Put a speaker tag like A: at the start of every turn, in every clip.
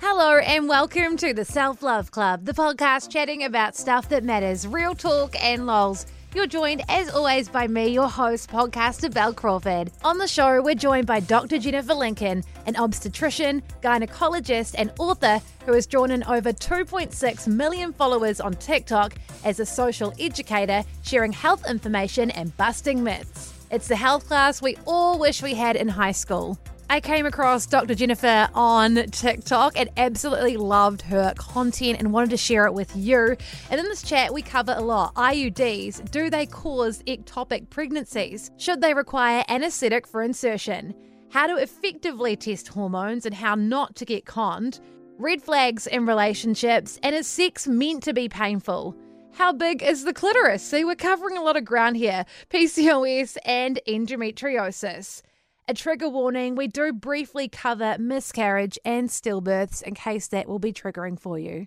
A: Hello, and welcome to the Self Love Club, the podcast chatting about stuff that matters, real talk and lols. You're joined, as always, by me, your host, podcaster Bel Crawford. On the show, we're joined by Dr. Jennifer Lincoln, an obstetrician, gynecologist, and author who has drawn in over 2.6 million followers on TikTok as a social educator, sharing health information and busting myths. It's the health class we all wish we had in high school. I came across Dr. Jennifer on TikTok and absolutely loved her content and wanted to share it with you. And in this chat, we cover a lot. IUDs, do they cause ectopic pregnancies? Should they require anesthetic for insertion? How to effectively test hormones and how not to get conned? Red flags in relationships, and is sex meant to be painful? How big is the clitoris? See, we're covering a lot of ground here PCOS and endometriosis. A trigger warning we do briefly cover miscarriage and stillbirths in case that will be triggering for you.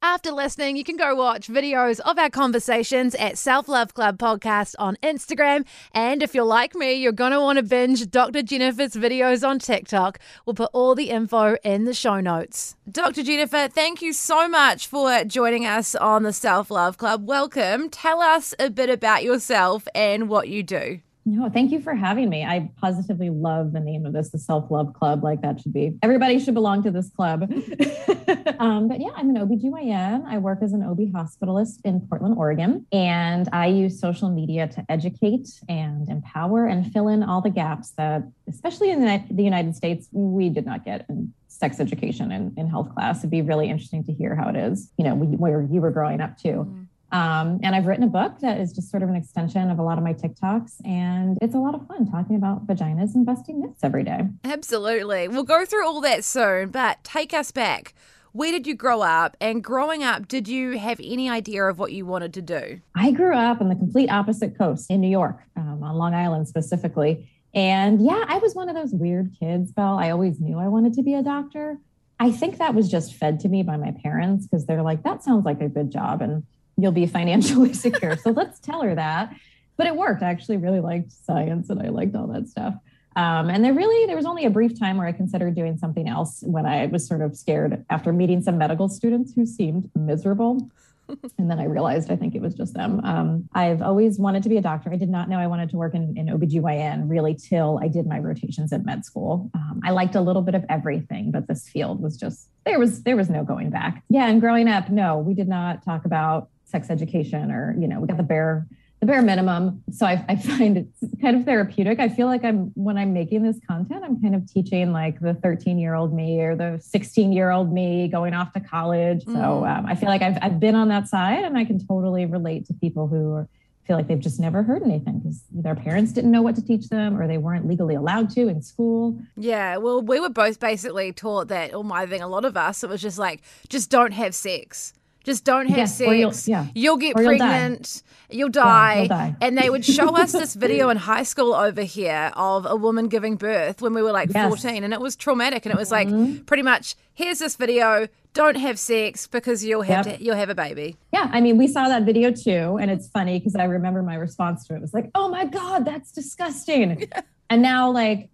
A: After listening, you can go watch videos of our conversations at Self Love Club Podcast on Instagram. And if you're like me, you're going to want to binge Dr. Jennifer's videos on TikTok. We'll put all the info in the show notes. Dr. Jennifer, thank you so much for joining us on the Self Love Club. Welcome. Tell us a bit about yourself and what you do.
B: No, thank you for having me. I positively love the name of this, the Self Love Club. Like that should be everybody should belong to this club. um, but yeah, I'm an OBGYN. I work as an OB hospitalist in Portland, Oregon, and I use social media to educate and empower and fill in all the gaps that, especially in the United States, we did not get in sex education in, in health class. It'd be really interesting to hear how it is, you know, where you were growing up too. Mm-hmm. Um, and I've written a book that is just sort of an extension of a lot of my TikToks. And it's a lot of fun talking about vaginas and busting myths every day.
A: Absolutely. We'll go through all that soon, but take us back. Where did you grow up? And growing up, did you have any idea of what you wanted to do?
B: I grew up on the complete opposite coast in New York, um, on Long Island specifically. And yeah, I was one of those weird kids, Bel. I always knew I wanted to be a doctor. I think that was just fed to me by my parents because they're like, that sounds like a good job. And you'll be financially secure. so let's tell her that. But it worked. I actually really liked science and I liked all that stuff. Um, and there really there was only a brief time where I considered doing something else when I was sort of scared after meeting some medical students who seemed miserable. and then I realized I think it was just them. Um, I've always wanted to be a doctor. I did not know I wanted to work in, in OBGYN really till I did my rotations at med school. Um, I liked a little bit of everything, but this field was just there was there was no going back. Yeah, and growing up, no, we did not talk about sex education or you know we got the bare the bare minimum so I, I find it's kind of therapeutic i feel like i'm when i'm making this content i'm kind of teaching like the 13 year old me or the 16 year old me going off to college mm. so um, i feel like I've, I've been on that side and i can totally relate to people who are, feel like they've just never heard anything because their parents didn't know what to teach them or they weren't legally allowed to in school.
A: Yeah, well, we were both basically taught that, or my thing, a lot of us, it was just like, just don't have sex. Just don't have yes, sex. You'll, yeah. you'll get or pregnant. You'll die. You'll die. And they would show us this video in high school over here of a woman giving birth when we were like yes. 14. And it was traumatic. And it was mm-hmm. like pretty much here's this video. Don't have sex because you'll have yep. to, you'll have a baby.
B: Yeah, I mean, we saw that video too, and it's funny because I remember my response to it was like, "Oh my god, that's disgusting." Yeah. And now, like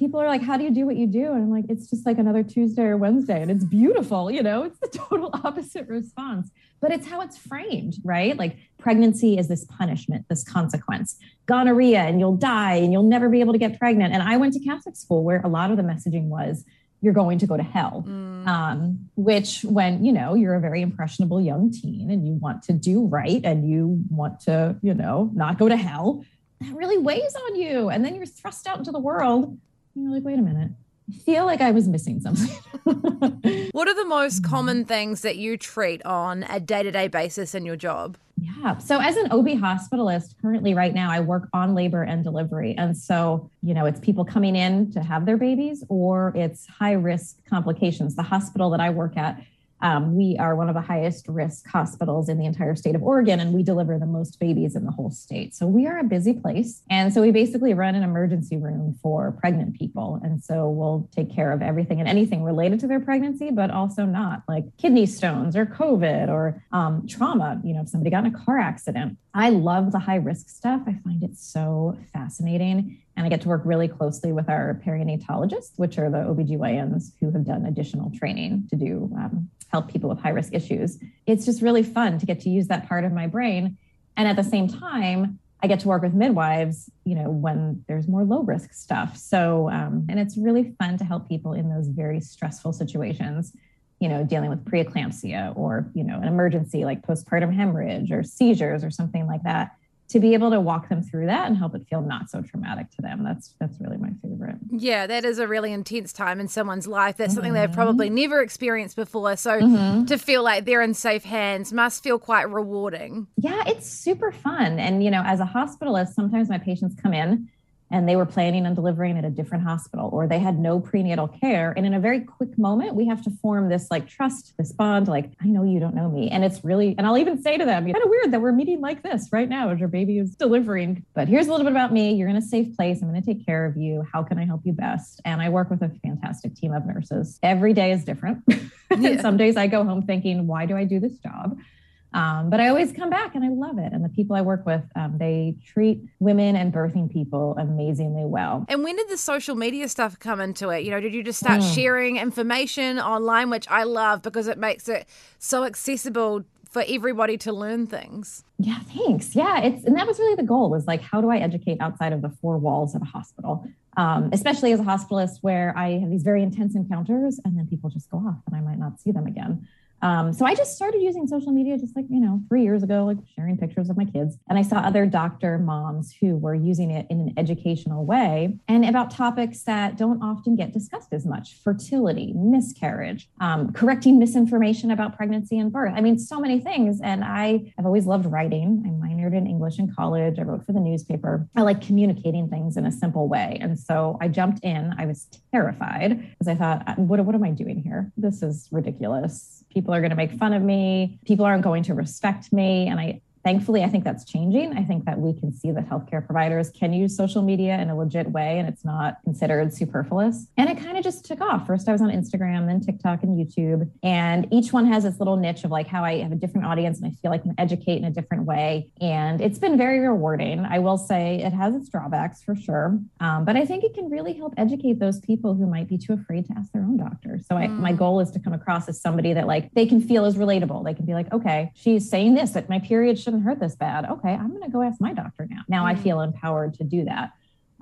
B: people are like, how do you do what you do? And I'm like, it's just like another Tuesday or Wednesday. And it's beautiful, you know, it's the total opposite response, but it's how it's framed, right? Like pregnancy is this punishment, this consequence, gonorrhea, and you'll die and you'll never be able to get pregnant. And I went to Catholic school where a lot of the messaging was, you're going to go to hell. Mm. Um, which, when you know you're a very impressionable young teen and you want to do right and you want to, you know, not go to hell, that really weighs on you. And then you're thrust out into the world you're like, wait a minute. I feel like I was missing something.
A: what are the most common things that you treat on a day to day basis in your job?
B: Yeah. So as an OB hospitalist, currently right now, I work on labor and delivery. And so, you know, it's people coming in to have their babies or it's high risk complications. The hospital that I work at um, we are one of the highest risk hospitals in the entire state of Oregon, and we deliver the most babies in the whole state. So we are a busy place. And so we basically run an emergency room for pregnant people. And so we'll take care of everything and anything related to their pregnancy, but also not like kidney stones or COVID or um, trauma. You know, if somebody got in a car accident. I love the high risk stuff. I find it so fascinating. And I get to work really closely with our perinatologists, which are the OBGYNs who have done additional training to do um, help people with high risk issues. It's just really fun to get to use that part of my brain. And at the same time, I get to work with midwives, you know, when there's more low risk stuff. So, um, and it's really fun to help people in those very stressful situations, you know, dealing with preeclampsia or, you know, an emergency like postpartum hemorrhage or seizures or something like that to be able to walk them through that and help it feel not so traumatic to them that's that's really my favorite
A: yeah that is a really intense time in someone's life that's mm-hmm. something they've probably mm-hmm. never experienced before so mm-hmm. to feel like they're in safe hands must feel quite rewarding
B: yeah it's super fun and you know as a hospitalist sometimes my patients come in and they were planning on delivering at a different hospital or they had no prenatal care. And in a very quick moment we have to form this like trust this bond like i know you don't know me. And it's really and i'll even say to them kind of weird that we're meeting like this right now as your baby is delivering but here's a little bit about me. You're in a safe place. I'm going to take care of you. How can i help you best? And i work with a fantastic team of nurses. Every day is different. Yeah. some days i go home thinking why do i do this job um, but I always come back and I love it. And the people I work with, um, they treat women and birthing people amazingly well.
A: And when did the social media stuff come into it? You know, did you just start mm. sharing information online, which I love because it makes it so accessible for everybody to learn things.
B: Yeah, thanks. Yeah, it's and that was really the goal was like, how do I educate outside of the four walls of a hospital? Um, especially as a hospitalist where I have these very intense encounters and then people just go off and I might not see them again. Um, so I just started using social media just like, you know, three years ago, like sharing pictures of my kids. And I saw other doctor moms who were using it in an educational way and about topics that don't often get discussed as much fertility, miscarriage, um, correcting misinformation about pregnancy and birth. I mean, so many things. And I have always loved writing. I minored in English in college. I wrote for the newspaper. I like communicating things in a simple way. And so I jumped in. I was terrified because I thought, what, what am I doing here? This is ridiculous. People are going to make fun of me. People aren't going to respect me. And I, thankfully, I think that's changing. I think that we can see that healthcare providers can use social media in a legit way and it's not considered superfluous. And it kind of just took off. First, I was on Instagram, then TikTok and YouTube. And each one has this little niche of like how I have a different audience and I feel like I can educate in a different way. And it's been very rewarding. I will say it has its drawbacks for sure. Um, but I think it can really help educate those people who might be too afraid to ask their own doctor. So I, mm. my goal is to come across as somebody that like they can feel as relatable. They can be like, okay, she's saying this that my period should shouldn't hurt this bad. Okay, I'm going to go ask my doctor now. Now mm. I feel empowered to do that.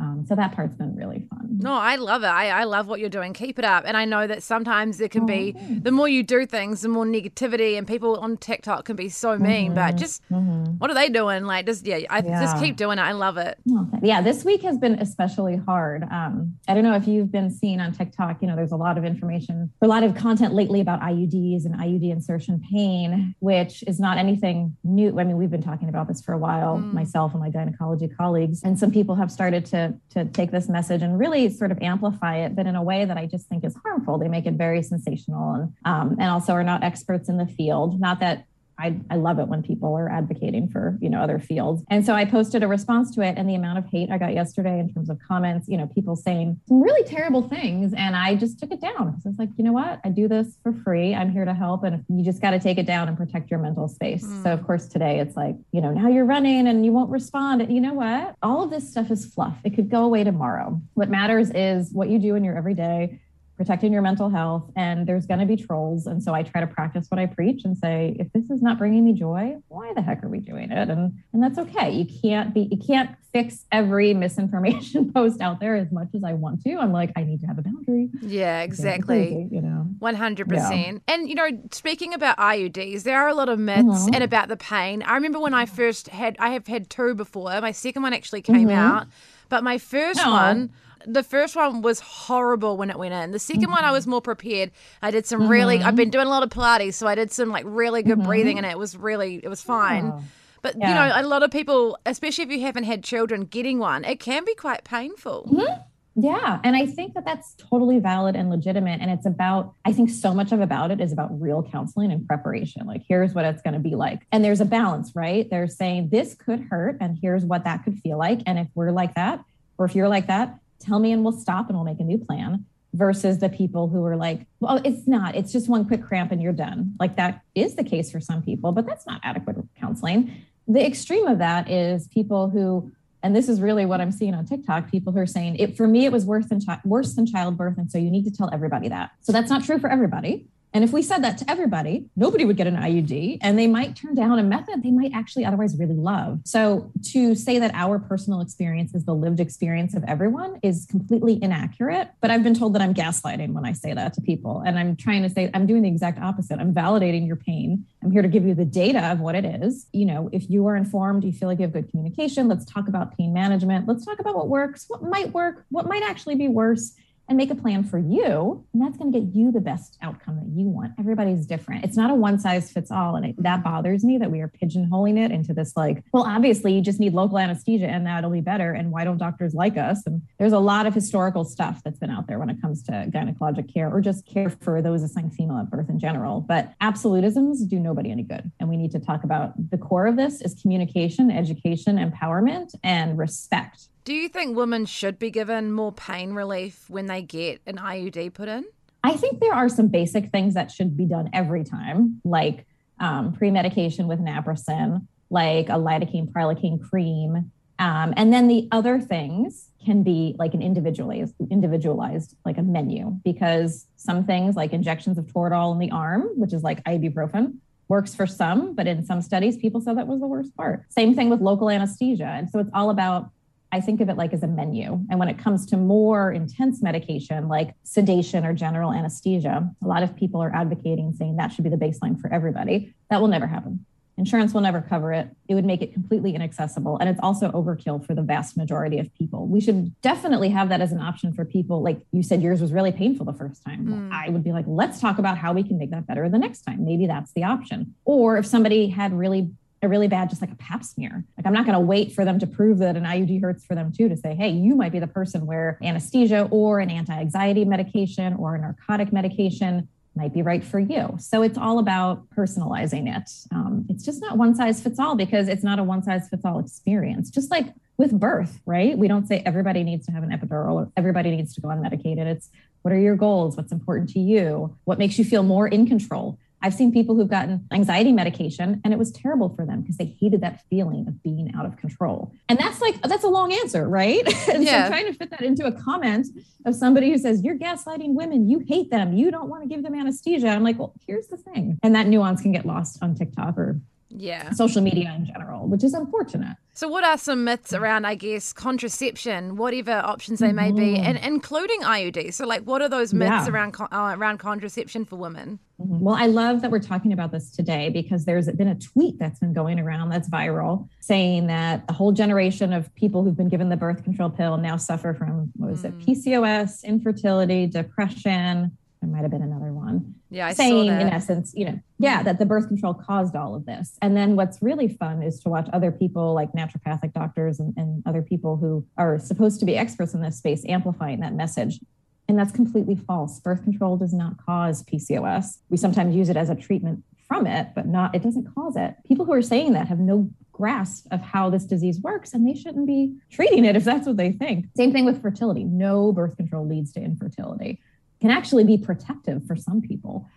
B: Um, so that part's been really fun.
A: No, I love it. I, I love what you're doing. Keep it up. And I know that sometimes there can oh, be thanks. the more you do things, the more negativity, and people on TikTok can be so mean. Mm-hmm. But just mm-hmm. what are they doing? Like, just yeah, I yeah. just keep doing it. I love it.
B: Yeah, this week has been especially hard. Um, I don't know if you've been seeing on TikTok. You know, there's a lot of information, a lot of content lately about IUDs and IUD insertion pain, which is not anything new. I mean, we've been talking about this for a while, mm. myself and my gynecology colleagues, and some people have started to to take this message and really sort of amplify it, but in a way that I just think is harmful. They make it very sensational and um, and also are not experts in the field. Not that I, I love it when people are advocating for you know other fields. And so i posted a response to it and the amount of hate i got yesterday in terms of comments you know people saying some really terrible things. And i just took it down. So i was like you know what? I do this for free. I'm here to help. And you just got to take it down and protect your mental space. Mm. so of course today it's like you know now you're running and you won't respond. And you know what? All of this stuff is fluff. It could go away tomorrow. What matters is what you do in your everyday protecting your mental health and there's going to be trolls. And so i try to practice what i preach and say if this is not bringing me joy why the heck are we doing it? And and that's okay. You can't be you can't fix every misinformation post out there as much as i want to. I'm like i need to have a boundary.
A: Yeah exactly. you know? 100% yeah. and you know speaking about iuds there are a lot of myths mm-hmm. and about the pain. I remember when i first had i have had two before. My second one actually came mm-hmm. out but my first one the first one was horrible when it went in. The 2nd mm-hmm. one I was more prepared. I did some mm-hmm. really I've been doing a lot of Pilates, so I did some like really good mm-hmm. breathing and it was really it was fine. Oh.
C: But yeah. you know, a lot of people, especially if you haven't had children, getting one, it can be quite painful.
B: Mm-hmm. Yeah. And I think that that's totally valid and legitimate. And it's about, I think so much of about it is about real counseling and preparation. Like, here's what it's going to be like. And there's a balance, right? They're saying this could hurt, and here's what that could feel like. And if we're like that, or if you're like that, tell me and we'll stop and we'll make a new plan versus the people who are like, well, it's not, it's just one quick cramp and you're done. Like that is the case for some people, but that's not adequate counseling. The extreme of that is people who, and this is really what I'm seeing on TikTok, people who are saying it for me, it was worse than chi- worse than childbirth. And so you need to tell everybody that. So that's not true for everybody. And if we said that to everybody, nobody would get an IUD and they might turn down a method they might actually otherwise really love. So to say that our personal experience is the lived experience of everyone is completely inaccurate. But I've been told that I'm gaslighting when I say that to people. And I'm trying to say I'm doing the exact opposite. I'm validating your pain. I'm here to give you the data of what it is. You know, if you are informed, you feel like you have good communication, let's talk about pain management. Let's talk about what works, what might work, what might actually be worse and make a plan for you. And that's going to get you the best outcome that you want. Everybody's different. It's not a one size fits all. And it, that bothers me that we are pigeonholing it into this like, well, obviously you just need local anesthesia and that'll be better. And why don't doctors like us? And there's a lot of historical stuff that's been out there when it comes to gynecologic care or just care for those assigned female at birth in general. But absolutisms do nobody any good. And we need to talk about the core of this is communication, education, empowerment, and respect
C: do you think women should be given more pain relief when they get an IUD put in?
B: I think there are some basic things that should be done every time, like um, pre medication with naproxen, like a lidocaine prilocaine cream. Um, and then the other things can be like an individualized, individualized, like a menu, because some things like injections of Toradol in the arm, which is like ibuprofen, works for some, but in some studies, people said that was the worst part. Same thing with local anesthesia. And so it's all about I think of it like as a menu. And when it comes to more intense medication like sedation or general anesthesia, a lot of people are advocating saying that should be the baseline for everybody. That will never happen. Insurance will never cover it. It would make it completely inaccessible. And it's also overkill for the vast majority of people. We should definitely have that as an option for people. Like you said, yours was really painful the first time. Mm. I would be like, let's talk about how we can make that better the next time. Maybe that's the option. Or if somebody had really a really bad, just like a pap smear. Like I'm not going to wait for them to prove that an IUD hurts for them too to say, hey, you might be the person where anesthesia or an anti-anxiety medication or a narcotic medication might be right for you. So it's all about personalizing it. Um, it's just not one size fits all because it's not a one size fits all experience. Just like with birth, right? We don't say everybody needs to have an epidural or everybody needs to go unmedicated. It's what are your goals? What's important to you? What makes you feel more in control? I've seen people who've gotten anxiety medication and it was terrible for them because they hated that feeling of being out of control. And that's like, that's a long answer, right? and yeah. so trying to fit that into a comment of somebody who says, You're gaslighting women, you hate them, you don't want to give them anesthesia. I'm like, Well, here's the thing. And that nuance can get lost on TikTok or
C: yeah
B: social media in general which is unfortunate
C: so what are some myths around i guess contraception whatever options they may be mm-hmm. and including iud so like what are those myths yeah. around uh, around contraception for women
B: mm-hmm. well i love that we're talking about this today because there's been a tweet that's been going around that's viral saying that a whole generation of people who've been given the birth control pill now suffer from what was mm. it pcos infertility depression there might have been another one.
C: Yeah, I
B: saying in essence, you know, hmm. yeah, that the birth control caused all of this. And then what's really fun is to watch other people like naturopathic doctors and, and other people who are supposed to be experts in this space amplifying that message. And that's completely false. Birth control does not cause PCOS. We sometimes use it as a treatment from it, but not, it doesn't cause it. People who are saying that have no grasp of how this disease works and they shouldn't be treating it if that's what they think. Same thing with fertility. No birth control leads to infertility can actually be protective for some people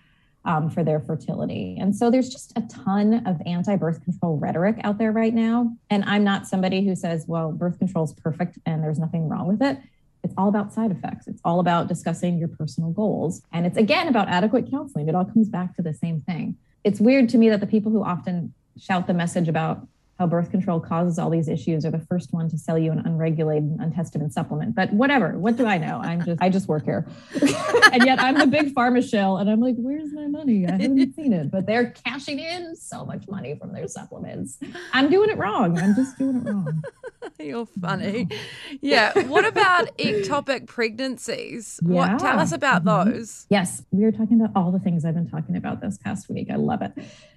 B: um, for their fertility. And so there's just a ton of anti birth control rhetoric out there right now. And I'm not somebody who says, well, birth control is perfect and there's nothing wrong with it. It's all about side effects. It's all about discussing your personal goals. And it's again about adequate counseling. It all comes back to the same thing. It's weird to me that the people who often shout the message about how birth control causes all these issues are the first one to sell you an unregulated, untested supplement. But whatever, what do I know? I'm just, I just work here. and yet I'm the big pharma shell and I'm like, where's my money? I haven't seen it, but they're cashing in so much money from their supplements. I'm doing it wrong. I'm just doing it wrong.
A: You're funny. Yeah. What about ectopic pregnancies? Yeah. What tell us about mm-hmm. those?
B: Yes. We are talking about all the things I've been talking about this past week. I love it.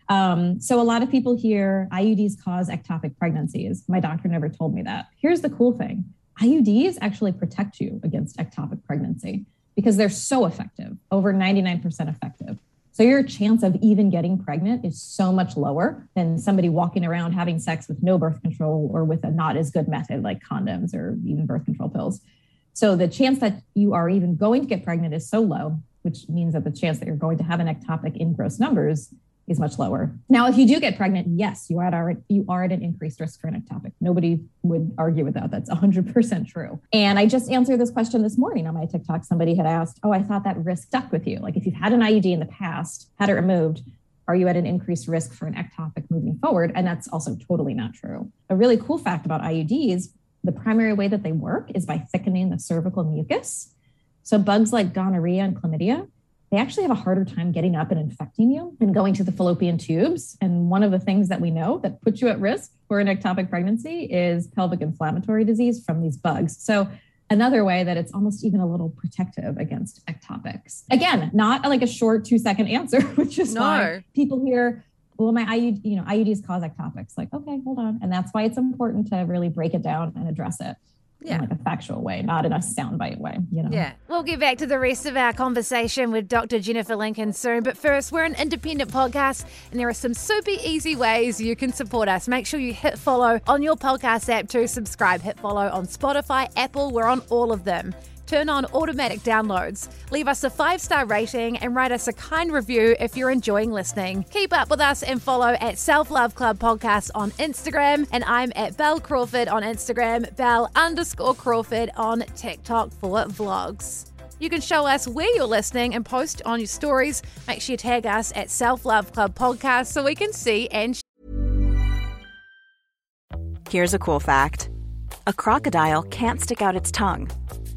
B: Um, so a lot of people hear IUDs cause ectopic pregnancies. My doctor never told me that. Here's the cool thing. IUDs actually protect you against ectopic pregnancy because they're so effective, over 99% effective. So your chance of even getting pregnant is so much lower than somebody walking around having sex with no birth control or with a not as good method like condoms or even birth control pills. So the chance that you are even going to get pregnant is so low, which means that the chance that you're going to have an ectopic in gross numbers is much lower. Now, if you do get pregnant, yes, you are at our, you are at an increased risk for an ectopic. Nobody would argue with that. That's 100% true. And I just answered this question this morning on my TikTok. Somebody had asked, "Oh, I thought that risk stuck with you. Like if you've had an IUD in the past, had it removed, are you at an increased risk for an ectopic moving forward?" And that's also totally not true. A really cool fact about IUDs, the primary way that they work is by thickening the cervical mucus. So bugs like gonorrhea and chlamydia they actually have a harder time getting up and infecting you and going to the fallopian tubes. And one of the things that we know that puts you at risk for an ectopic pregnancy is pelvic inflammatory disease from these bugs. So another way that it's almost even a little protective against ectopics. Again, not like a short two second answer, which is no. why people hear, well, my IUD, you know, IUDs cause ectopics. Like, okay, hold on. And that's why it's important to really break it down and address it yeah. in like a factual way, not in a soundbite way, you know?
C: Yeah. We'll get back to the rest of our conversation with Dr. Jennifer Lincoln soon. But first, we're an independent podcast and there are some super easy ways you can support us. Make sure you hit follow on your podcast app to subscribe. Hit follow on Spotify, Apple, we're on all of them turn on automatic downloads. Leave us a five star rating and write us a kind review if you're enjoying listening. Keep up with us and follow at Self Love Club Podcast on Instagram. And I'm at Bel Crawford on Instagram, Bel underscore Crawford on TikTok for vlogs. You can show us where you're listening and post on your stories. Make sure you tag us at Self Love Club Podcast so we can see and.
D: Here's a cool fact a crocodile can't stick out its tongue.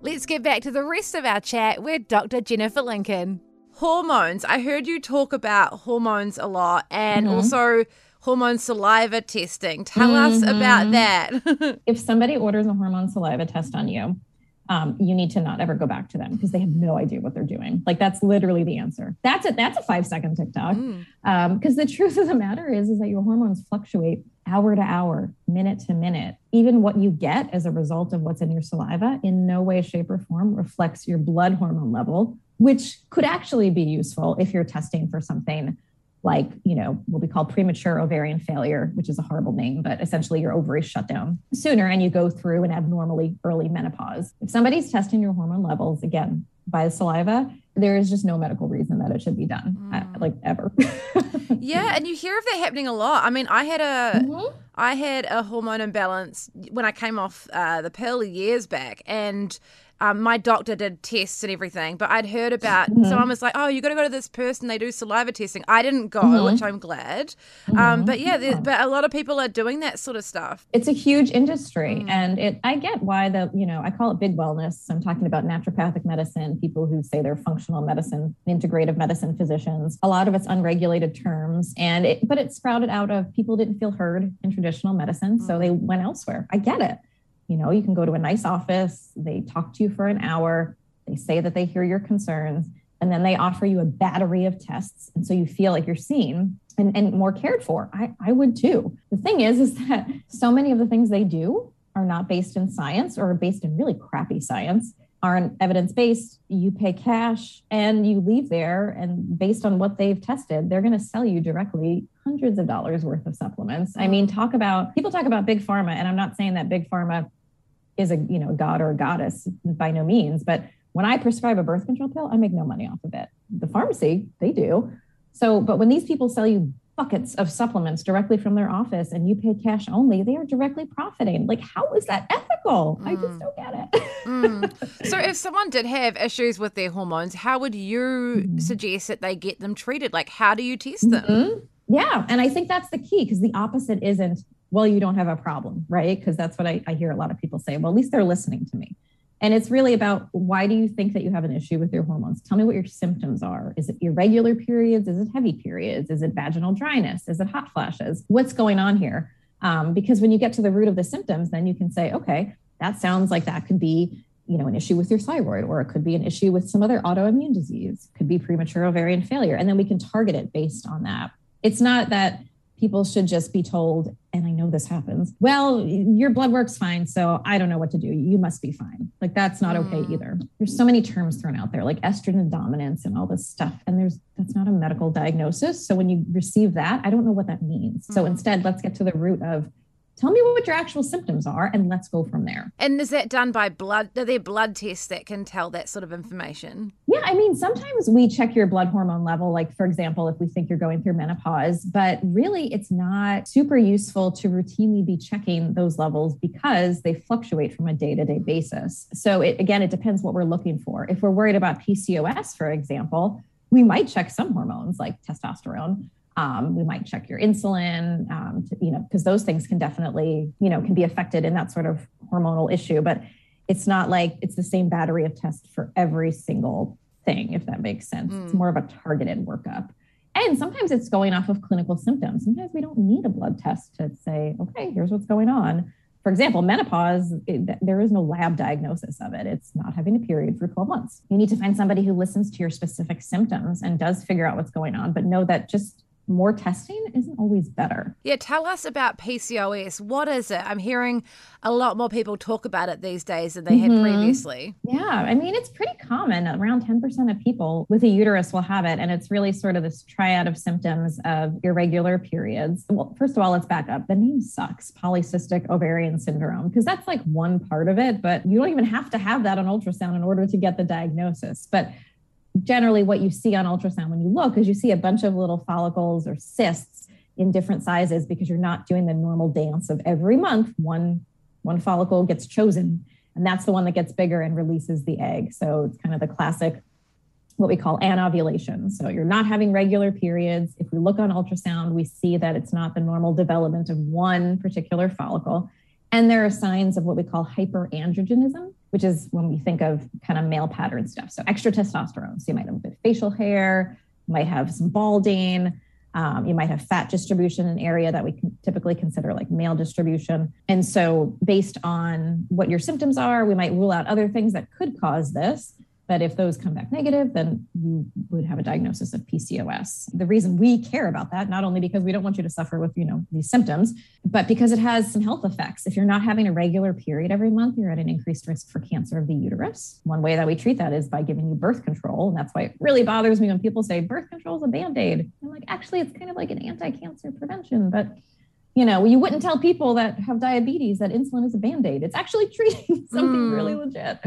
C: Let's get back to the rest of our chat with Dr. Jennifer Lincoln.
A: Hormones. I heard you talk about hormones a lot and mm-hmm. also hormone saliva testing. Tell mm-hmm. us about that.
B: if somebody orders a hormone saliva test on you, um, you need to not ever go back to them because they have no idea what they're doing. Like that's literally the answer. That's it. That's a five second TikTok. Because mm. um, the truth of the matter is, is that your hormones fluctuate hour to hour, minute to minute. Even what you get as a result of what's in your saliva in no way, shape, or form reflects your blood hormone level, which could actually be useful if you're testing for something like, you know, what we call premature ovarian failure, which is a horrible name, but essentially your ovaries shut down sooner and you go through an abnormally early menopause. If somebody's testing your hormone levels, again, by saliva, there is just no medical reason that it should be done, mm. uh, like ever.
A: yeah, and you hear of that happening a lot. I mean, I had a, mm-hmm. I had a hormone imbalance when I came off uh, the pill years back, and um, my doctor did tests and everything, but I'd heard about mm-hmm. someone was like, "Oh, you got to go to this person. They do saliva testing." I didn't go, mm-hmm. which I'm glad. Um, mm-hmm. Um, but yeah, but a lot of people are doing that sort of stuff.
B: It's a huge industry, mm. and it. I get why the you know I call it big wellness. I'm talking about naturopathic medicine, people who say they're functional medicine, integrative medicine physicians. A lot of it's unregulated terms, and it, but it sprouted out of people didn't feel heard in traditional medicine, so mm. they went elsewhere. I get it you know, you can go to a nice office, they talk to you for an hour, they say that they hear your concerns, and then they offer you a battery of tests. And so you feel like you're seen and, and more cared for. I, I would too. The thing is, is that so many of the things they do are not based in science or are based in really crappy science aren't evidence based, you pay cash and you leave there. And based on what they've tested, they're going to sell you directly hundreds of dollars worth of supplements. I mean, talk about people talk about big pharma, and I'm not saying that big pharma is a you know god or a goddess by no means but when i prescribe a birth control pill i make no money off of it the pharmacy they do so but when these people sell you buckets of supplements directly from their office and you pay cash only, they are directly profiting. Like, how is that ethical? Mm. I just mm. don't get it.
A: mm. So, if someone did have issues with their hormones, how would you mm-hmm. suggest that they get them treated? Like, how do you test them? Mm-hmm.
B: Yeah. And I think that's the key because the opposite isn't, well, you don't have a problem, right? Because that's what I, I hear a lot of people say. Well, at least they're listening to me. And it's really about why do you think that you have an issue with your hormones? Tell me what your symptoms are. Is it irregular periods? Is it heavy periods? Is it vaginal dryness? Is it hot flashes? What's going on here? Um, because when you get to the root of the symptoms, then you can say, okay, that sounds like that could be you know an issue with your thyroid or it could be an issue with some other autoimmune disease could be premature ovarian failure and then we can target it based on that it's not that people should just be told, and I know this happens, well, your blood work's fine. So I don't know what to do. You must be fine. Like that's not okay mm. either. There's so many terms thrown out there, like estrogen dominance and all this stuff. And there's that's not a medical diagnosis. So when you receive that, I don't know what that means. So mm. instead, let's get to the root of tell me what your actual symptoms are and let's go from there.
A: And is that done by blood? Are there blood tests that can tell that sort of information?
B: Yeah, I mean, sometimes we check your blood hormone level, like for example, if we think you're going through menopause, but really it's not super useful to routinely be checking those levels because they fluctuate from a day to day basis. So, it, again, it depends what we're looking for. If we're worried about PCOS, for example, we might check some hormones like testosterone um, we might check your insulin, um, to, you know, because those things can definitely, you know, can be affected in that sort of hormonal issue. But it's not like it's the same battery of tests for every single thing, if that makes sense. Mm. It's more of a targeted workup. And sometimes it's going off of clinical symptoms. Sometimes we don't need a blood test to say, okay, here's what's going on. For example, menopause, it, there is no lab diagnosis of it. It's not having a period for 12 months. You need to find somebody who listens to your specific symptoms and does figure out what's going on, but know that just more testing isn't always better.
A: Yeah, tell us about PCOS. What is it? I'm hearing a lot more people talk about it these days than they mm-hmm. had previously.
B: Yeah, I mean, it's pretty common. Around 10% of people with a uterus will have it. And it's really sort of this triad of symptoms of irregular periods. Well, first of all, let's back up. The name sucks polycystic ovarian syndrome, because that's like one part of it, but you don't even have to have that on ultrasound in order to get the diagnosis. But generally what you see on ultrasound when you look is you see a bunch of little follicles or cysts in different sizes because you're not doing the normal dance of every month. One one follicle gets chosen and that's the one that gets bigger and releases the egg. So it's kind of the classic what we call anovulation. So you're not having regular periods. If we look on ultrasound we see that it's not the normal development of one particular follicle. And there are signs of what we call hyperandrogenism which is when we think of kind of male pattern stuff. So extra testosterone. So you might have a bit of facial hair, might have some balding. Um, you might have fat distribution in an area that we typically consider like male distribution. And so, based on what your symptoms are, we might rule out other things that could cause this. But if those come back negative, then you would have a diagnosis of PCOS. The reason we care about that, not only because we don't want you to suffer with, you know, these symptoms, but because it has some health effects. If you're not having a regular period every month, you're at an increased risk for cancer of the uterus. One way that we treat that is by giving you birth control. And that's why it really bothers me when people say birth control is a band-aid. I'm like, actually, it's kind of like an anti-cancer prevention, but you know, you wouldn't tell people that have diabetes that insulin is a band aid. It's actually treating something mm. really legit.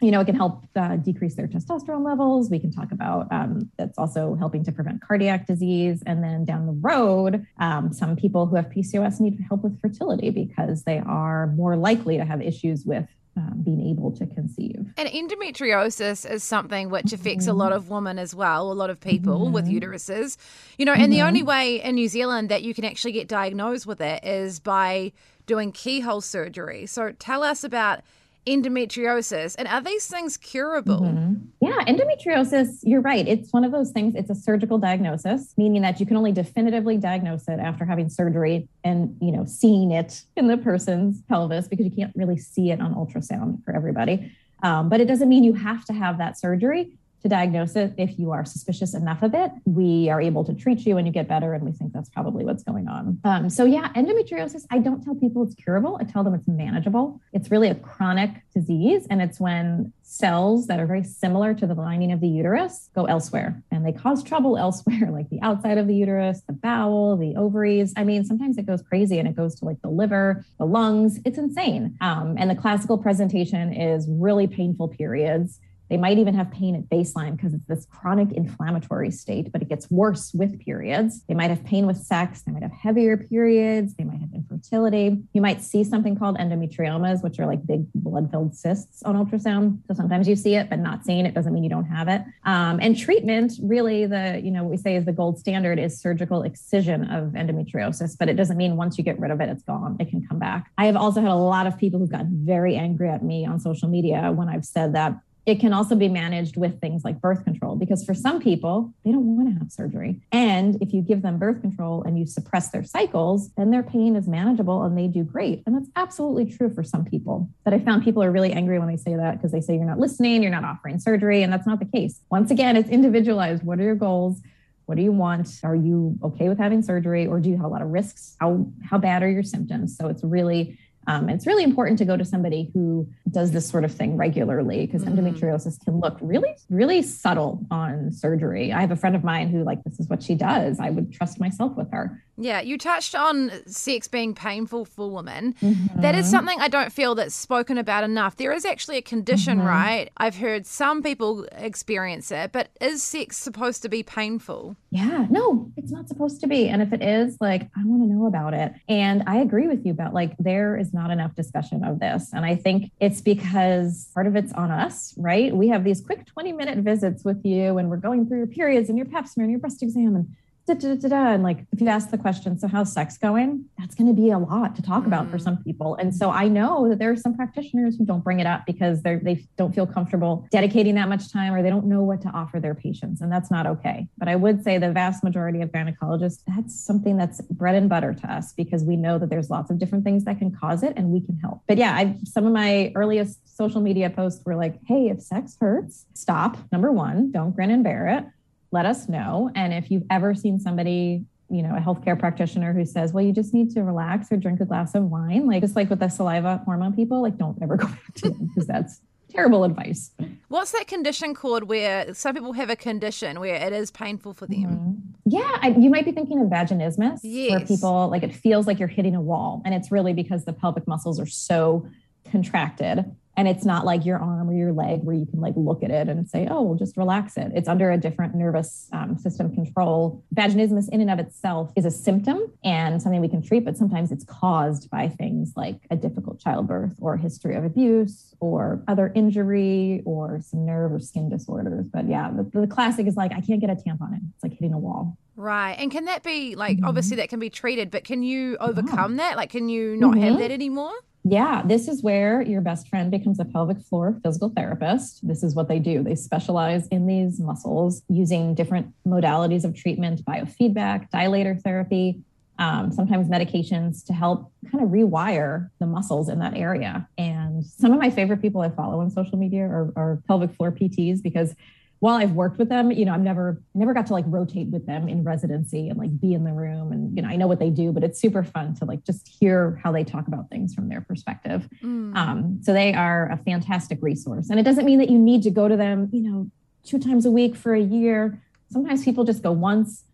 B: You know, it can help uh, decrease their testosterone levels. We can talk about um, that's also helping to prevent cardiac disease. And then down the road, um, some people who have PCOS need help with fertility because they are more likely to have issues with um, being able to conceive.
A: And endometriosis is something which affects mm-hmm. a lot of women as well, a lot of people mm-hmm. with uteruses. You know, and mm-hmm. the only way in New Zealand that you can actually get diagnosed with it is by doing keyhole surgery. So tell us about endometriosis and are these things curable? Mm-hmm.
B: yeah endometriosis you're right. It's one of those things it's a surgical diagnosis meaning that you can only definitively diagnose it after having surgery and you know seeing it in the person's pelvis because you can't really see it on ultrasound for everybody. Um, but it doesn't mean you have to have that surgery to diagnose it. If you are suspicious enough of it, we are able to treat you and you get better. And we think that's probably what's going on. Um, so, yeah, endometriosis, I don't tell people it's curable. I tell them it's manageable. It's really a chronic disease. And it's when cells that are very similar to the lining of the uterus go elsewhere and they cause trouble elsewhere, like the outside of the uterus, the bowel, the ovaries. I mean, sometimes it goes crazy and it goes to like the liver, the lungs. It's insane. Um, and the classical presentation is really painful periods They might even have pain at baseline because it's this chronic inflammatory state, but it gets worse with periods. They might have pain with sex. They might have heavier periods. They might have infertility. You might see something called endometriomas, which are like big blood filled cysts on ultrasound. So sometimes you see it, but not seeing it doesn't mean you don't have it. Um, and treatment, really, the, you know, what we say is the gold standard is surgical excision of endometriosis, but it doesn't mean once you get rid of it, it's gone. It can come back. I have also had a lot of people who've gotten very angry at me on social media when I've said that it can also be managed with things like birth control because for some people, they don't want to have surgery. And if you give them birth control and you suppress their cycles, then their pain is manageable and they do great. And that's absolutely true for some people. But I found people are really angry when they say that because they say you're not listening, you're not offering surgery. And that's not the case. Once again, it's individualized. What are your goals? What do you want? Are you okay with having surgery or do you have a lot of risks? How how bad are your symptoms? So it's really um, it's really important to go to somebody who does this sort of thing regularly because mm. endometriosis can look really, really subtle on surgery. I have a friend of mine who, like, this is what she does. I would trust myself with her.
A: Yeah, you touched on sex being painful for women. Mm-hmm. That is something I don't feel that's spoken about enough. There is actually a condition, mm-hmm. right? I've heard some people experience it, but is sex supposed to be painful?
B: Yeah, no, it's not supposed to be. And if it is, like, I want to know about it. And I agree with you about like, there is not enough discussion of this. And I think it's because part of it's on us, right? We have these quick 20 minute visits with you and we're going through your periods and your pap smear and your breast exam and da, da, da, and like if you ask the question so how's sex going? That's going to be a lot to talk about for mm. some people. And so i know that there are some practitioners who don't bring it up because they they don't feel comfortable dedicating that much time or they don't know what to offer their patients and that's not okay. But i would say the vast majority of gynecologists that's something that's bread and butter to us because we know that there's lots of different things that can cause it and we can help. But yeah I've, some of my earliest social media posts were like hey if sex hurts stop number one don't grin and bear it let us know. And if you've ever seen somebody, you know, a healthcare practitioner who says, well, you just need to relax or drink a glass of wine, like just like with the saliva hormone people, like don't ever go back to them because that's terrible advice.
A: What's that condition called where some people have a condition where it is painful for them? Mm-hmm.
B: Yeah, I, you might be thinking of vaginismus, yes. where people like it feels like you're hitting a wall. And it's really because the pelvic muscles are so contracted and it's not like your arm or your leg where you can like look at it and say oh well just relax it it's under a different nervous um, system control vaginismus in and of itself is a symptom and something we can treat but sometimes it's caused by things like a difficult childbirth or history of abuse or other injury or some nerve or skin disorders but yeah the, the classic is like i can't get a tampon in it's like hitting a wall
A: Right. And can that be like, mm-hmm. obviously, that can be treated, but can you overcome yeah. that? Like, can you not mm-hmm. have that anymore?
B: Yeah, this is where your best friend becomes a pelvic floor physical therapist. This is what they do. They specialize in these muscles using different modalities of treatment, biofeedback, dilator therapy, um, sometimes medications to help kind of rewire the muscles in that area. And some of my favorite people I follow on social media are, are pelvic floor PTs because while I've worked with them, you know, I've never never got to like rotate with them in residency and like be in the room and you know I know what they do, but it's super fun to like just hear how they talk about things from their perspective. Mm. Um, so they are a fantastic resource, and it doesn't mean that you need to go to them, you know, two times a week for a year. Sometimes people just go once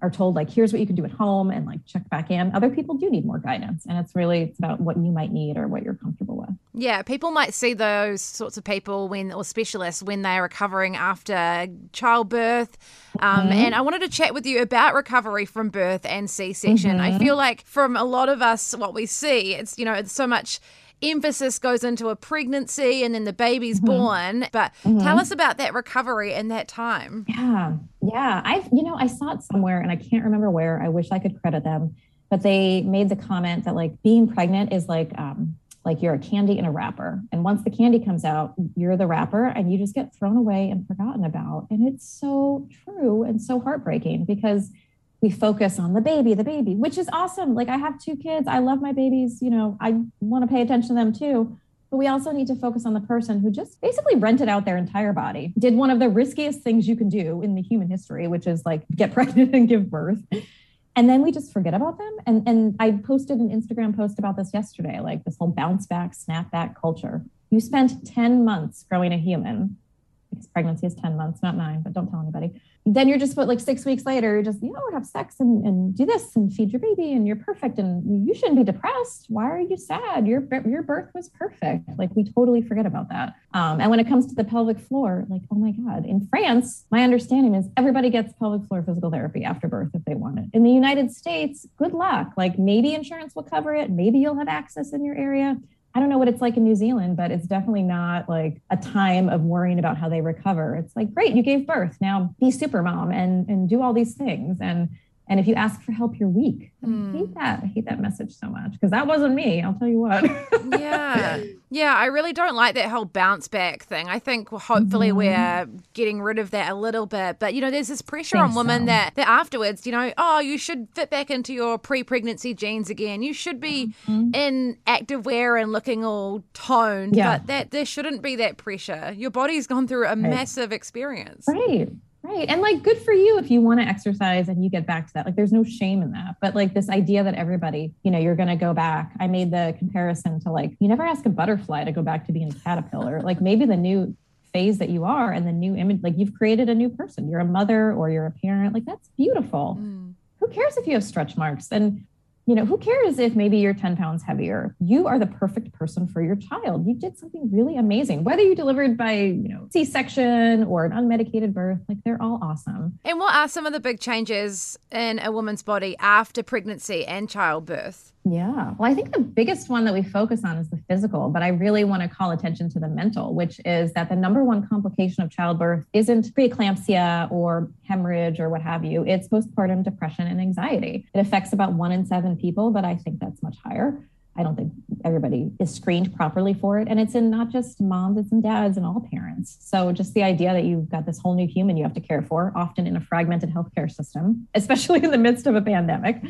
B: are told like here's what you can do at home and like check back in other people do need more guidance and it's really it's about what you might need or what you're comfortable with
A: yeah people might see those sorts of people when or specialists when they're recovering after childbirth um, mm-hmm. and i wanted to chat with you about recovery from birth and c-section mm-hmm. i feel like from a lot of us what we see it's you know it's so much emphasis goes into a pregnancy and then the baby's mm-hmm. born. But mm-hmm. tell us about that recovery and that time.
B: Yeah. Yeah. I've, you know, I saw it somewhere and I can't remember where. I wish I could credit them, but they made the comment that like being pregnant is like, um, like you're a candy in a wrapper. And once the candy comes out, you're the wrapper and you just get thrown away and forgotten about. And it's so true and so heartbreaking because we focus on the baby, the baby, which is awesome. Like I have two kids. I love my babies. You know, I want to pay attention to them too. But we also need to focus on the person who just basically rented out their entire body, did one of the riskiest things you can do in the human history, which is like get pregnant and give birth. And then we just forget about them. And, and I posted an Instagram post about this yesterday, like this whole bounce back, snap back culture. You spent 10 months growing a human pregnancy is 10 months, not nine, but don't tell anybody. Then you're just put like six weeks later, you're just, you know, have sex and, and do this and feed your baby and you're perfect and you shouldn't be depressed. Why are you sad? Your, your birth was perfect. Like we totally forget about that. Um, and when it comes to the pelvic floor, like, oh my God, in France, my understanding is everybody gets pelvic floor physical therapy after birth if they want it. In the United States, good luck. Like maybe insurance will cover it. Maybe you'll have access in your area. I don't know what it's like in New Zealand, but it's definitely not like a time of worrying about how they recover. It's like, great, you gave birth. Now be super mom and and do all these things. And and if you ask for help, you're weak. Mm. I hate that. I hate that message so much because that wasn't me. I'll tell you what.
A: yeah. Yeah. I really don't like that whole bounce back thing. I think hopefully mm-hmm. we're getting rid of that a little bit. But, you know, there's this pressure on women so. that, that afterwards, you know, oh, you should fit back into your pre pregnancy jeans again. You should be mm-hmm. in active wear and looking all toned. Yeah. But that there shouldn't be that pressure. Your body's gone through a right. massive experience.
B: Right. Right. And like, good for you if you want to exercise and you get back to that. Like, there's no shame in that. But like, this idea that everybody, you know, you're going to go back. I made the comparison to like, you never ask a butterfly to go back to being a caterpillar. Like, maybe the new phase that you are and the new image, like, you've created a new person. You're a mother or you're a parent. Like, that's beautiful. Mm. Who cares if you have stretch marks? And you know, who cares if maybe you're 10 pounds heavier? You are the perfect person for your child. You did something really amazing. Whether you delivered by, you know, C-section or an unmedicated birth, like they're all awesome.
A: And what are some of the big changes in a woman's body after pregnancy and childbirth?
B: Yeah. Well, I think the biggest one that we focus on is the physical, but I really want to call attention to the mental, which is that the number one complication of childbirth isn't preeclampsia or hemorrhage or what have you. It's postpartum depression and anxiety. It affects about one in seven people, but I think that's much higher. I don't think everybody is screened properly for it. And it's in not just moms, it's in dads and all parents. So just the idea that you've got this whole new human you have to care for, often in a fragmented healthcare system, especially in the midst of a pandemic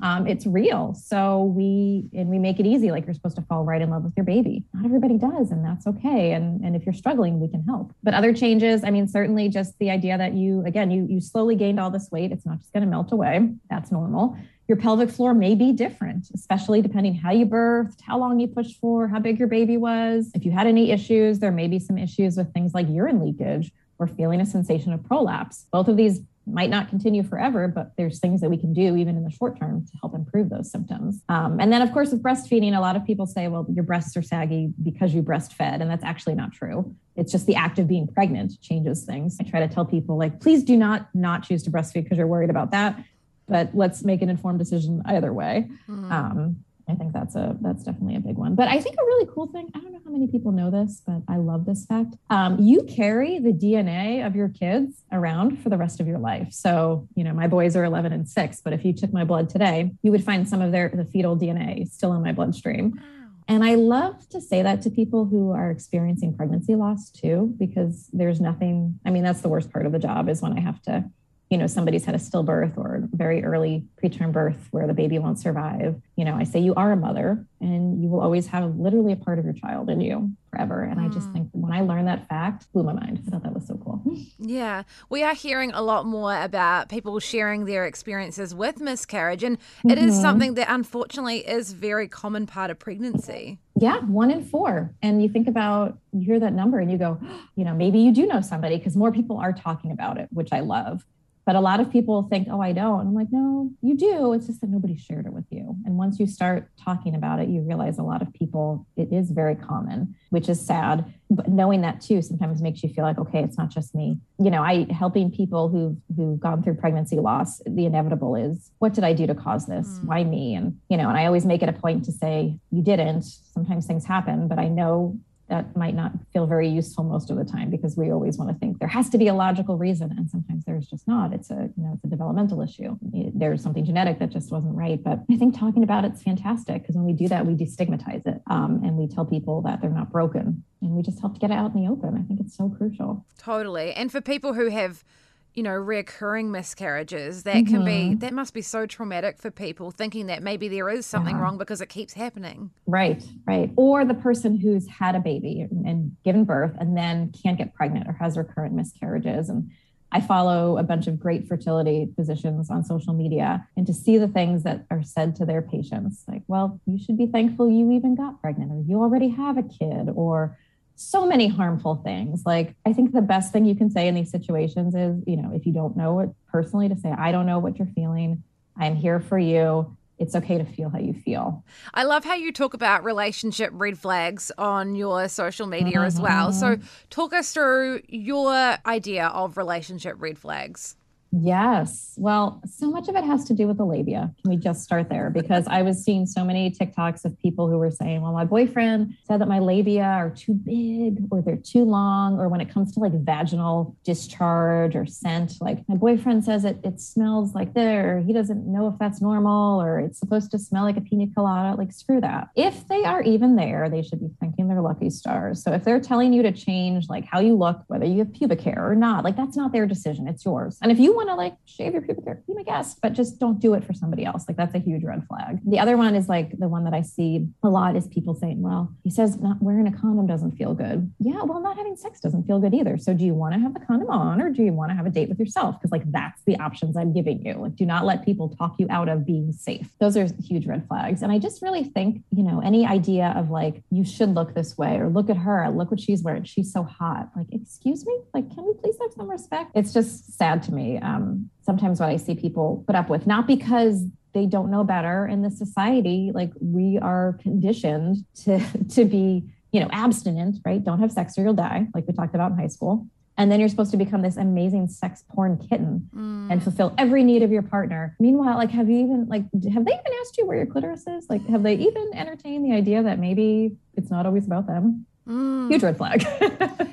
B: um, it's real. So we and we make it easy, like you're supposed to fall right in love with your baby. Not everybody does, and that's okay. And and if you're struggling, we can help. But other changes, I mean, certainly just the idea that you again you you slowly gained all this weight. It's not just going to melt away. That's normal. Your pelvic floor may be different, especially depending how you birthed, how long you pushed for, how big your baby was. If you had any issues, there may be some issues with things like urine leakage or feeling a sensation of prolapse. Both of these might not continue forever, but there's things that we can do even in the short term to help improve those symptoms. Um, and then, of course, with breastfeeding, a lot of people say, well, your breasts are saggy because you breastfed. And that's actually not true. It's just the act of being pregnant changes things. I try to tell people, like, please do not not choose to breastfeed because you're worried about that. But let's make an informed decision either way. Mm. Um, I think that's a that's definitely a big one. But I think a really cool thing, I don't know how many people know this, but I love this fact. Um, you carry the DNA of your kids around for the rest of your life. So, you know, my boys are 11 and 6, but if you took my blood today, you would find some of their the fetal DNA still in my bloodstream. And I love to say that to people who are experiencing pregnancy loss too, because there's nothing, I mean, that's the worst part of the job is when I have to you know somebody's had a stillbirth or very early preterm birth where the baby won't survive you know i say you are a mother and you will always have literally a part of your child in you forever and mm. i just mm. think when i learned that fact blew my mind i thought that was so cool
A: yeah we are hearing a lot more about people sharing their experiences with miscarriage and mm-hmm. it is mm-hmm. something that unfortunately is very common part of pregnancy
B: yeah one in four and you think about you hear that number and you go you know maybe you do know somebody because more people are talking about it which i love but a lot of people think, oh, I don't. I'm like, no, you do. It's just that nobody shared it with you. And once you start talking about it, you realize a lot of people, it is very common, which is sad. But knowing that too sometimes makes you feel like, okay, it's not just me. You know, I helping people who've who've gone through pregnancy loss, the inevitable is, what did I do to cause this? Mm. Why me? And, you know, and I always make it a point to say, you didn't. Sometimes things happen, but I know that might not feel very useful most of the time because we always want to think there has to be a logical reason and sometimes there's just not. It's a you know it's a developmental issue. There's something genetic that just wasn't right but i think talking about it's fantastic because when we do that we destigmatize it um, and we tell people that they're not broken and we just help to get it out in the open. I think it's so crucial.
A: Totally. And for people who have you know, reoccurring miscarriages, that mm-hmm. can be, mm-hmm. that must be so traumatic for people thinking that maybe there is something yeah. wrong because it keeps happening.
B: Right, right. Or the person who's had a baby and, and given birth and then can't get pregnant or has recurrent miscarriages. And I follow a bunch of great fertility physicians on social media and to see the things that are said to their patients, like, well, you should be thankful you even got pregnant or you already have a kid or so many harmful things. Like, I think the best thing you can say in these situations is, you know, if you don't know it personally, to say, I don't know what you're feeling. I'm here for you it's okay to feel how you feel.
A: I love how you talk about relationship red flags on your social media mm-hmm. as well. So, mm-hmm. talk us through your idea of relationship red flags.
B: Yes. Well, so much of it has to do with the labia. Can we just start there? Because I was seeing so many TikToks of people who were saying, well, my boyfriend said that my labia are too big or they're too long, or when it comes to like vaginal discharge or scent, like my boyfriend says it, it smells like there. He doesn't know if that's normal or it's supposed to smell like a pina colada. Like, screw that. If they are even there, they should be thanking their lucky stars. So if they're telling you to change like how you look, whether you have pubic hair or not, like that's not their decision, it's yours. And if you want to like shave your pubic hair, be my guest, but just don't do it for somebody else. Like that's a huge red flag. The other one is like the one that I see a lot is people saying, well, he says not wearing a condom doesn't feel good. Yeah, well, not having sex doesn't feel good either. So do you want to have the condom on or do you want to have a date with yourself? Because like that's the options I'm giving you. Like do not let people talk you out of being safe. Those are huge red flags. And I just really think, you know, any idea of like you should look this way or look at her, look what she's wearing. She's so hot. Like, excuse me? Like, can we please have some respect? It's just sad to me. Um, sometimes what I see people put up with, not because they don't know better in this society, like we are conditioned to to be, you know, abstinent, right? Don't have sex or you'll die, like we talked about in high school. And then you're supposed to become this amazing sex porn kitten mm. and fulfill every need of your partner. Meanwhile, like, have you even like have they even asked you where your clitoris is? Like, have they even entertained the idea that maybe it's not always about them? Mm. Huge red flag.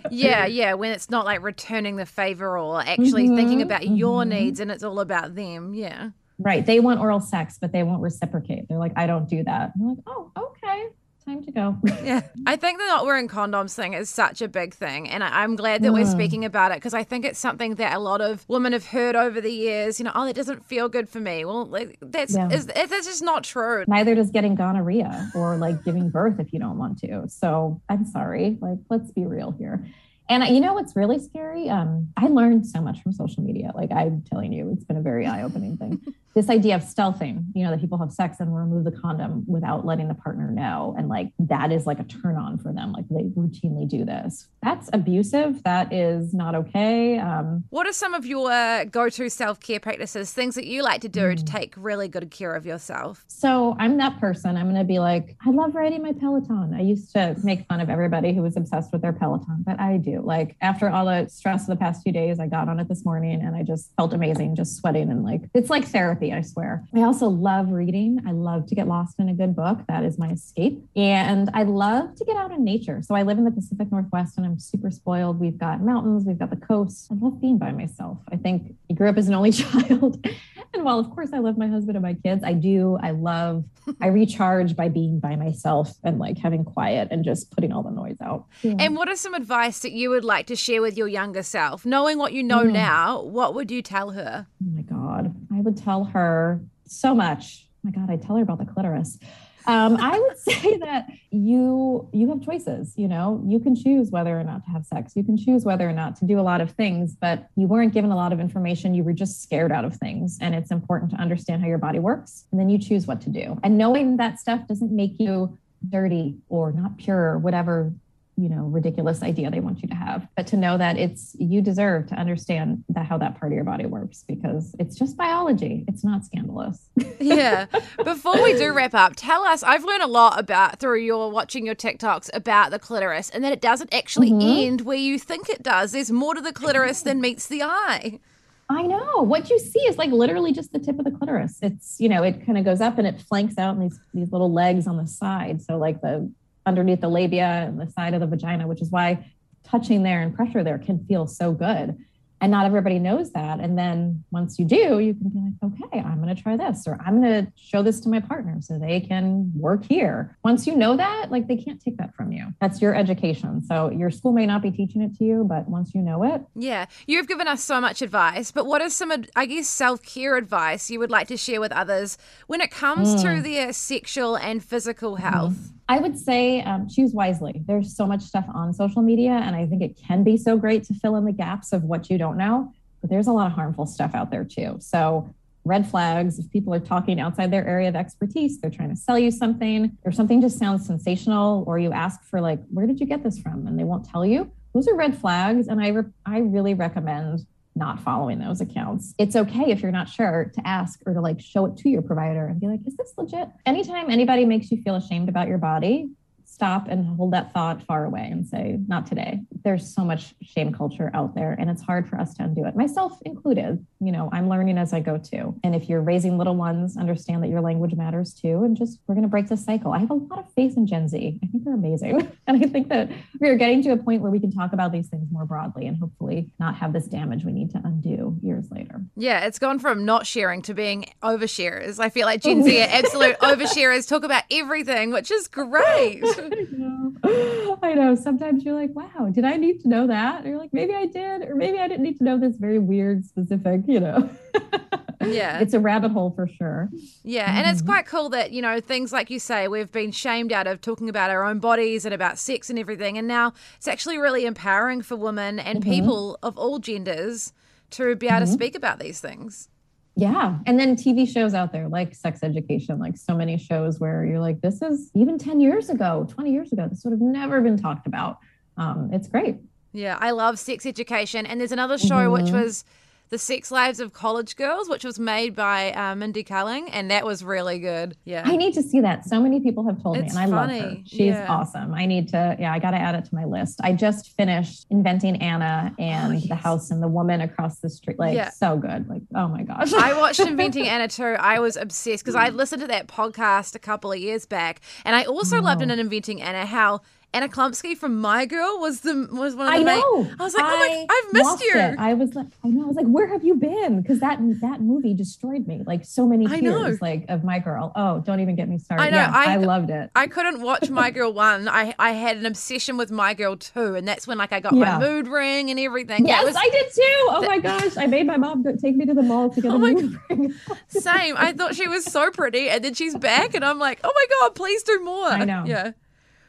A: yeah, yeah. When it's not like returning the favor or actually mm-hmm, thinking about mm-hmm. your needs and it's all about them. Yeah.
B: Right. They want oral sex, but they won't reciprocate. They're like, I don't do that. I'm like, oh, okay time to go.
A: yeah. I think the not wearing condoms thing is such a big thing. And I, am glad that we're speaking about it because I think it's something that a lot of women have heard over the years. You know, oh, that doesn't feel good for me. Well, like, that's, yeah. is, that's just not true.
B: Neither does getting gonorrhea or like giving birth if you don't want to. So I'm sorry. Like, let's be real here. And you know what's really scary? Um, I learned so much from social media. Like I'm telling you, it's been a very eye-opening thing. this idea of stealthing, you know, that people have sex and remove the condom without letting the partner know. And like that is like a turn on for them. Like they routinely do this. That's abusive. That is not okay. Um,
A: what are some of your go to self care practices, things that you like to do mm. to take really good care of yourself?
B: So I'm that person. I'm going to be like, I love riding my Peloton. I used to make fun of everybody who was obsessed with their Peloton, but I do. Like after all the stress of the past few days, I got on it this morning and I just felt amazing, just sweating and like, it's like therapy therapy, I swear. I also love reading. I love to get lost in a good book. That is my escape. And I love to get out in nature. So I live in the Pacific Northwest and I'm super spoiled. We've got mountains, we've got the coast. I love being by myself. I think I grew up as an only child. and while, of course, I love my husband and my kids, I do, I love, I recharge by being by myself and like having quiet and just putting all the noise out.
A: Yeah. And what are some advice that you would like to share with your younger self? Knowing what you know mm. now, what would you tell her?
B: Oh my God. I would tell her so much. Oh my God, I tell her about the clitoris. Um, I would say that you you have choices. You know, you can choose whether or not to have sex. You can choose whether or not to do a lot of things, but you weren't given a lot of information. You were just scared out of things, and it's important to understand how your body works, and then you choose what to do. And knowing that stuff doesn't make you dirty or not pure, or whatever you know ridiculous idea they want you to have but to know that it's you deserve to understand that how that part of your body works because it's just biology it's not scandalous
A: yeah before we do wrap up tell us i've learned a lot about through your watching your tiktoks about the clitoris and that it doesn't actually mm-hmm. end where you think it does there's more to the clitoris than meets the eye
B: I know. What you see is like literally just the tip of the clitoris. It's, you know, it kind of goes up and it flanks out in these these little legs on the side. So like the underneath the labia and the side of the vagina, which is why touching there and pressure there can feel so good. And not everybody knows that. And then once you do, you can be like, okay, I'm going to try this, or I'm going to show this to my partner so they can work here. Once you know that, like they can't take that from you. That's your education. So your school may not be teaching it to you, but once you know it.
A: Yeah. You've given us so much advice, but what is some, I guess, self care advice you would like to share with others when it comes mm. to their sexual and physical health? Mm.
B: I would say um, choose wisely. There's so much stuff on social media, and I think it can be so great to fill in the gaps of what you don't know. But there's a lot of harmful stuff out there too. So red flags. If people are talking outside their area of expertise, they're trying to sell you something, or something just sounds sensational, or you ask for, like, where did you get this from? And they won't tell you. Those are red flags. And I, re- I really recommend not following those accounts. It's okay if you're not sure to ask or to like show it to your provider and be like, is this legit? Anytime anybody makes you feel ashamed about your body, stop and hold that thought far away and say, not today. There's so much shame culture out there, and it's hard for us to undo it, myself included. You know, I'm learning as I go too. And if you're raising little ones, understand that your language matters too. And just, we're going to break this cycle. I have a lot of faith in Gen Z. I think they're amazing. and I think that we are getting to a point where we can talk about these things more broadly and hopefully not have this damage we need to undo years later.
A: Yeah, it's gone from not sharing to being oversharers. I feel like Gen Z oh. are absolute oversharers, talk about everything, which is great.
B: I know. I know. Sometimes you're like, wow, did I need to know that? And you're like, maybe I did, or maybe I didn't need to know this very weird, specific, you know.
A: Yeah.
B: It's a rabbit hole for sure.
A: Yeah, and it's mm-hmm. quite cool that, you know, things like you say, we've been shamed out of talking about our own bodies and about sex and everything. And now it's actually really empowering for women and mm-hmm. people of all genders to be able to mm-hmm. speak about these things.
B: Yeah. And then TV shows out there like sex education, like so many shows where you're like, this is even 10 years ago, 20 years ago, this would have never been talked about. Um, it's great.
A: Yeah, I love sex education. And there's another show which
B: Mm-hmm.
A: was The Sex Lives of College Girls, which was made by uh, Mindy Kaling, and that was really good. Yeah.
B: I need to see that. So many people have told
A: It's
B: me, and I love her.
A: funny.
B: She's
A: Yeah.
B: awesome. I need to, yeah, I got to add it to my list. I just finished Inventing Anna and The House and the Woman Across the Street. Like,
A: Oh, Yeah.
B: so good. Like, oh my gosh.
A: I watched Inventing Anna too. I was obsessed because I listened to that podcast a couple of years back, and I also loved in Inventing Anna how Anna Chlumsky from My Girl was the was one of the
B: I
A: main-
B: know.
A: I was like, oh my, I've missed you.
B: It. I was like, I know. I was like, where have you been? Because that that movie destroyed me. Like so many
A: I
B: tears, like of my girl. Oh, don't even get me started.
A: I know,
B: Yeah,
A: I-
B: I, loved it.
A: I couldn't watch My Girl one. I I had an obsession with My Girl two, and that's when like I got
B: Yeah.
A: my mood ring and everything.
B: yes,
A: was
B: I did too. Oh my gosh, I made my mom take me to the mall to get
A: Oh
B: a
A: my
B: mood ring.
A: same. I thought she was so pretty, and then she's back, and I'm like, oh my god, please do more.
B: I know.
A: Yeah.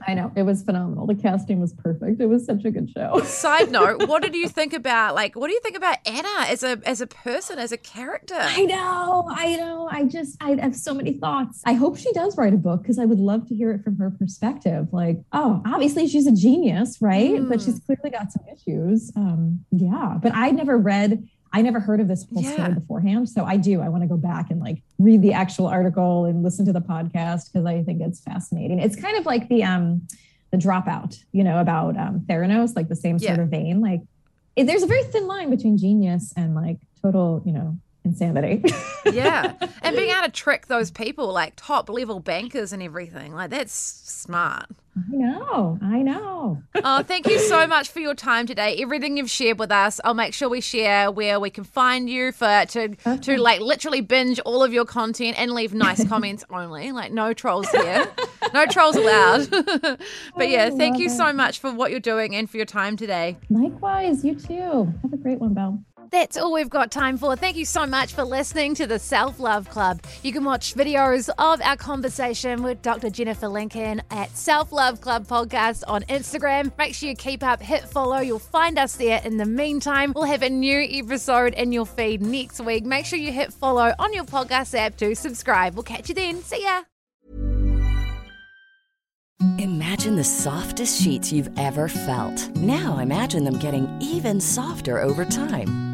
B: I know it was phenomenal. The casting was perfect. It was such a good show.
A: Side note, what did you think about like what do you think about Anna as a as a person, as a character?
B: I know, I know. I just, I have so many thoughts. I hope she does write a book because I would love to hear it from her perspective. Like, oh, obviously she's a genius, right? But she's clearly got some issues. Um, yeah, but I never read. I never heard of this whole
A: Yeah.
B: story beforehand. So I do. I want to go back and like read the actual article and listen to the podcast because I think it's fascinating. It's kind of like the um the dropout, you know, about um Theranos, like the same sort
A: Yeah.
B: of vein. Like it, there's a very thin line between genius and like total, you know, insanity.
A: yeah. And being able to trick those people, like top level bankers and everything, like that's smart.
B: I know. I know.
A: Oh, thank you so much for your time today. Everything you've shared with us, I'll make sure we share where we can find you for to to like literally binge all of your content and leave nice comments only. Like no trolls here, no trolls allowed. but yeah,
B: oh,
A: thank you so much for what you're doing and for your time today.
B: Likewise, you too. Have a great one, Bel.
C: That's all we've got time for. Thank you so much for listening to the Self Love Club. You can watch videos of our conversation with Dr. Jennifer Lincoln at Self Love Club Podcast on Instagram. Make sure you keep up, hit follow. You'll find us there. In the meantime, we'll have a new episode in your feed next week. Make sure you hit follow on your podcast app to subscribe. We'll catch you then. See ya.
E: Imagine the softest sheets you've ever felt. Now imagine them getting even softer over time.